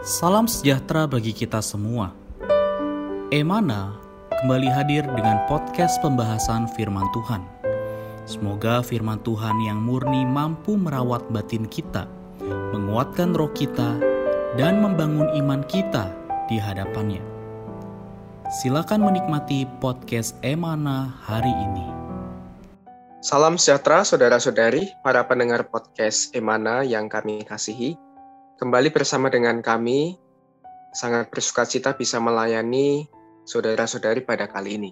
Salam sejahtera bagi kita semua. Emana kembali hadir dengan podcast pembahasan firman Tuhan. Semoga firman Tuhan yang murni mampu merawat batin kita, menguatkan roh kita, dan membangun iman kita di hadapannya. Silakan menikmati podcast Emana hari ini. Salam sejahtera saudara-saudari, para pendengar podcast Emana yang kami kasihi. Kembali bersama dengan kami, sangat bersuka cita bisa melayani saudara-saudari pada kali ini.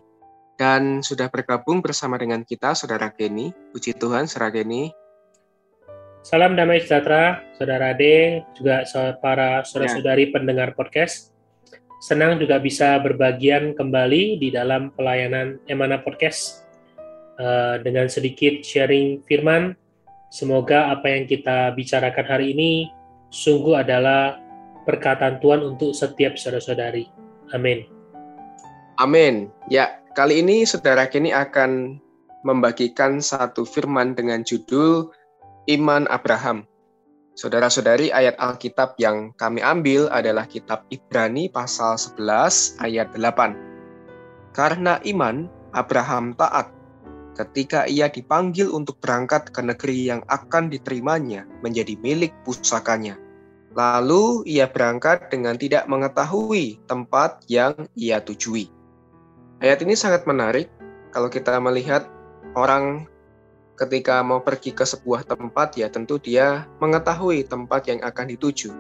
Dan sudah bergabung bersama dengan kita, Saudara Geni. Puji Tuhan, Saudara Geni. Salam damai sejahtera, Saudara Ade, juga para saudara-saudari ya. pendengar podcast. Senang juga bisa berbagian kembali di dalam pelayanan Emana Podcast uh, dengan sedikit sharing firman. Semoga apa yang kita bicarakan hari ini sungguh adalah perkataan Tuhan untuk setiap saudara-saudari. Amin. Amin. Ya, kali ini saudara kini akan membagikan satu firman dengan judul Iman Abraham. Saudara-saudari, ayat Alkitab yang kami ambil adalah kitab Ibrani pasal 11 ayat 8. Karena iman, Abraham taat ketika ia dipanggil untuk berangkat ke negeri yang akan diterimanya menjadi milik pusakanya. Lalu ia berangkat dengan tidak mengetahui tempat yang ia tujui. Ayat ini sangat menarik kalau kita melihat orang ketika mau pergi ke sebuah tempat ya tentu dia mengetahui tempat yang akan dituju.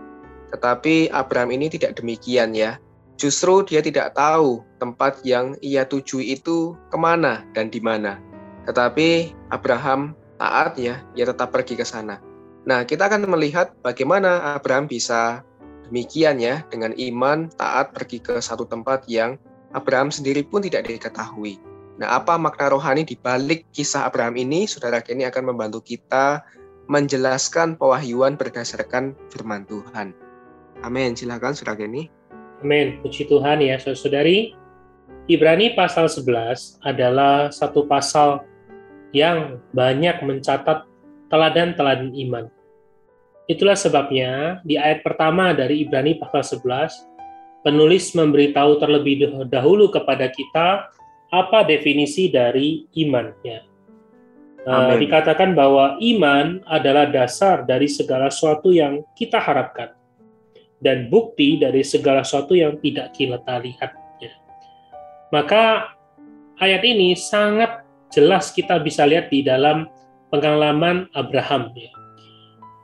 Tetapi Abraham ini tidak demikian ya. Justru dia tidak tahu tempat yang ia tuju itu ke mana dan di mana. Tetapi Abraham taat ya, ia tetap pergi ke sana. Nah, kita akan melihat bagaimana Abraham bisa demikian ya, dengan iman taat pergi ke satu tempat yang Abraham sendiri pun tidak diketahui. Nah, apa makna rohani di balik kisah Abraham ini? Saudara kini akan membantu kita menjelaskan pewahyuan berdasarkan firman Tuhan. Amin. Silakan Saudara Keni. Amin. Puji Tuhan ya, saudari. Ibrani pasal 11 adalah satu pasal yang banyak mencatat teladan-teladan iman. Itulah sebabnya di ayat pertama dari Ibrani pasal 11, penulis memberitahu terlebih dahulu kepada kita apa definisi dari iman. Ya. Uh, dikatakan bahwa iman adalah dasar dari segala sesuatu yang kita harapkan dan bukti dari segala sesuatu yang tidak kita lihat. Maka ayat ini sangat jelas kita bisa lihat di dalam pengalaman Abraham. Ya.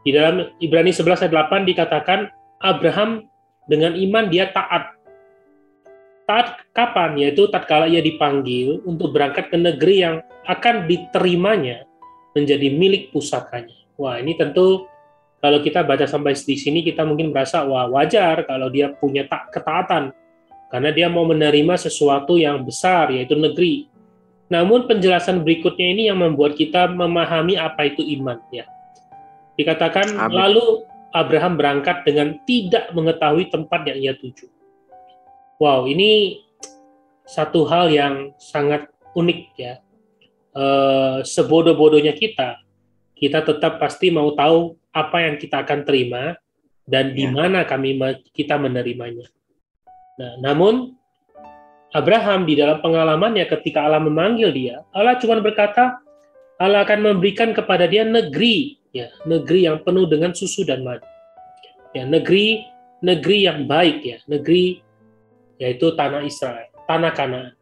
Di dalam Ibrani 11 ayat 8 dikatakan Abraham dengan iman dia taat. Taat kapan? Yaitu tatkala ia dipanggil untuk berangkat ke negeri yang akan diterimanya menjadi milik pusakanya. Wah, ini tentu kalau kita baca sampai di sini kita mungkin merasa wah wajar kalau dia punya tak ketaatan karena dia mau menerima sesuatu yang besar yaitu negeri namun penjelasan berikutnya ini yang membuat kita memahami apa itu iman ya. Dikatakan Amin. lalu Abraham berangkat dengan tidak mengetahui tempat yang ia tuju. Wow, ini satu hal yang sangat unik ya. E, sebodoh-bodohnya kita, kita tetap pasti mau tahu apa yang kita akan terima dan di ya. mana kami kita menerimanya. Nah, namun Abraham di dalam pengalamannya ketika Allah memanggil dia, Allah cuma berkata, Allah akan memberikan kepada dia negeri, ya, negeri yang penuh dengan susu dan madu. Ya, negeri negeri yang baik ya, negeri yaitu tanah Israel, tanah Kanaan.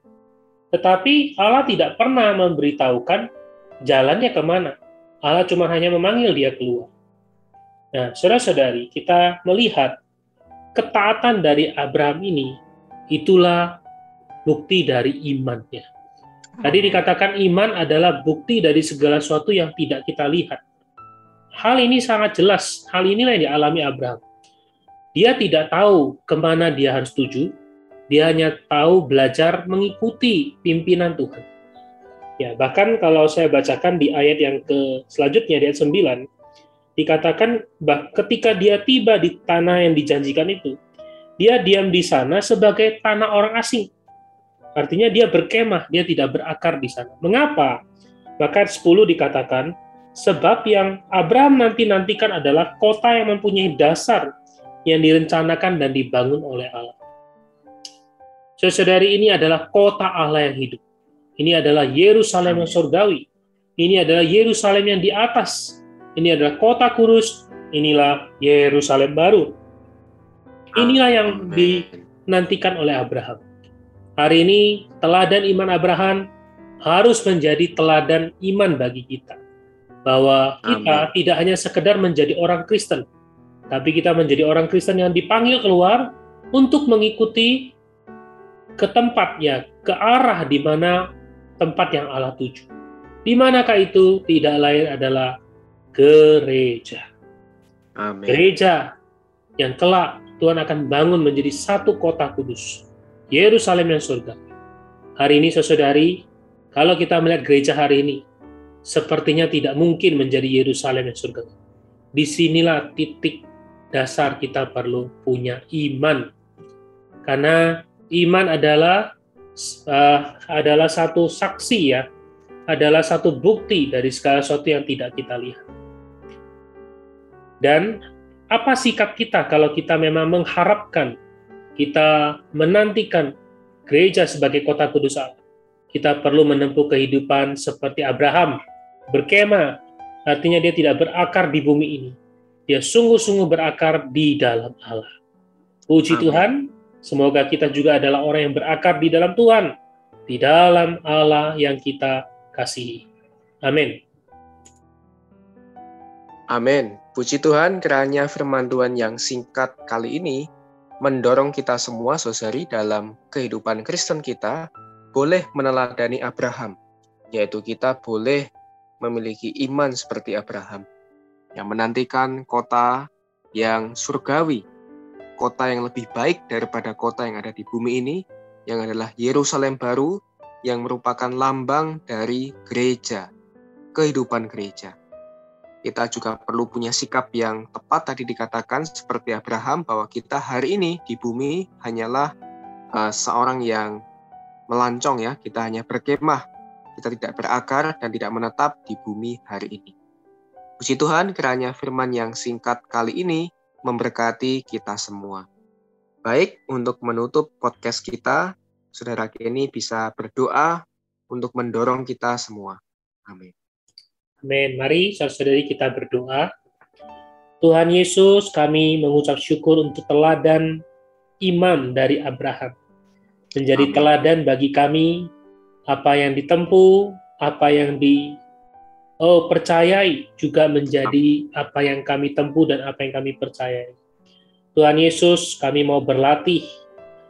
Tetapi Allah tidak pernah memberitahukan jalannya ke mana. Allah cuma hanya memanggil dia keluar. Nah, saudara-saudari, kita melihat ketaatan dari Abraham ini, itulah bukti dari imannya. Tadi dikatakan iman adalah bukti dari segala sesuatu yang tidak kita lihat. Hal ini sangat jelas, hal inilah yang dialami Abraham. Dia tidak tahu ke mana dia harus tuju, dia hanya tahu belajar mengikuti pimpinan Tuhan. Ya, bahkan kalau saya bacakan di ayat yang ke selanjutnya di ayat 9, dikatakan bah, ketika dia tiba di tanah yang dijanjikan itu, dia diam di sana sebagai tanah orang asing. Artinya dia berkemah, dia tidak berakar di sana. Mengapa? Maka 10 dikatakan, Sebab yang Abraham nanti-nantikan adalah kota yang mempunyai dasar yang direncanakan dan dibangun oleh Allah. Saudari ini adalah kota Allah yang hidup. Ini adalah Yerusalem yang surgawi. Ini adalah Yerusalem yang di atas. Ini adalah kota kurus. Inilah Yerusalem baru. Inilah yang dinantikan oleh Abraham. Hari ini teladan iman Abraham harus menjadi teladan iman bagi kita bahwa kita Amin. tidak hanya sekedar menjadi orang Kristen, tapi kita menjadi orang Kristen yang dipanggil keluar untuk mengikuti ke tempat ya, ke arah di mana tempat yang Allah tuju. Di manakah itu? Tidak lain adalah gereja. Amin. Gereja yang kelak Tuhan akan bangun menjadi satu kota kudus. Yerusalem yang surga. Hari ini saudari, kalau kita melihat gereja hari ini, sepertinya tidak mungkin menjadi Yerusalem yang surga. Di sinilah titik dasar kita perlu punya iman. Karena iman adalah uh, adalah satu saksi ya, adalah satu bukti dari segala sesuatu yang tidak kita lihat. Dan apa sikap kita kalau kita memang mengharapkan, kita menantikan gereja sebagai kota kudus Allah? Kita perlu menempuh kehidupan seperti Abraham berkemah, artinya dia tidak berakar di bumi ini. Dia sungguh-sungguh berakar di dalam Allah. Puji Amin. Tuhan, semoga kita juga adalah orang yang berakar di dalam Tuhan, di dalam Allah yang kita kasihi. Amin. Amin. Puji Tuhan kiranya firman Tuhan yang singkat kali ini mendorong kita semua saudari dalam kehidupan Kristen kita boleh meneladani Abraham, yaitu kita boleh memiliki iman seperti Abraham, yang menantikan kota yang surgawi, kota yang lebih baik daripada kota yang ada di bumi ini, yang adalah Yerusalem baru, yang merupakan lambang dari gereja, kehidupan gereja. Kita juga perlu punya sikap yang tepat tadi dikatakan seperti Abraham bahwa kita hari ini di bumi hanyalah uh, seorang yang melancong ya, kita hanya berkemah kita tidak berakar dan tidak menetap di bumi hari ini. Puji Tuhan kiranya firman yang singkat kali ini memberkati kita semua. Baik, untuk menutup podcast kita, Saudara Kenny bisa berdoa untuk mendorong kita semua. Amin. Amin. Mari saudari kita berdoa. Tuhan Yesus, kami mengucap syukur untuk teladan iman dari Abraham. Menjadi Amin. teladan bagi kami apa yang ditempuh, apa yang di oh, percayai juga menjadi apa yang kami tempuh dan apa yang kami percayai. Tuhan Yesus, kami mau berlatih,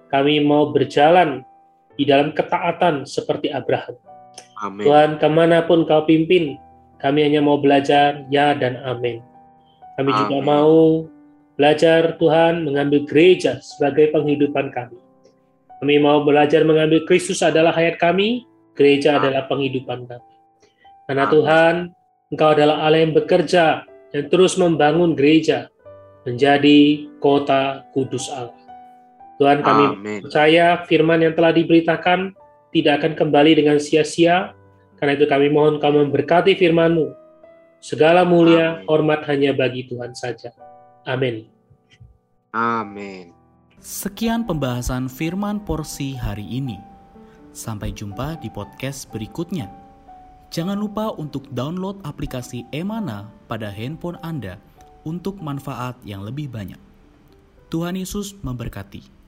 kami mau berjalan di dalam ketaatan seperti Abraham. Amin. Tuhan, ke mana pun kau pimpin, kami hanya mau belajar ya dan amin. Kami amin. juga mau belajar Tuhan mengambil gereja sebagai penghidupan kami. Kami mau belajar mengambil Kristus adalah hayat kami, gereja adalah penghidupan kami. Karena Tuhan, Engkau adalah Allah yang bekerja dan terus membangun gereja menjadi kota kudus Allah. Tuhan kami Amen. percaya firman yang telah diberitakan tidak akan kembali dengan sia-sia, karena itu kami mohon kau memberkati firman-Mu. Segala mulia, Amen. hormat hanya bagi Tuhan saja. Amin. Amin. Sekian pembahasan firman porsi hari ini. Sampai jumpa di podcast berikutnya. Jangan lupa untuk download aplikasi Emana pada handphone Anda untuk manfaat yang lebih banyak. Tuhan Yesus memberkati.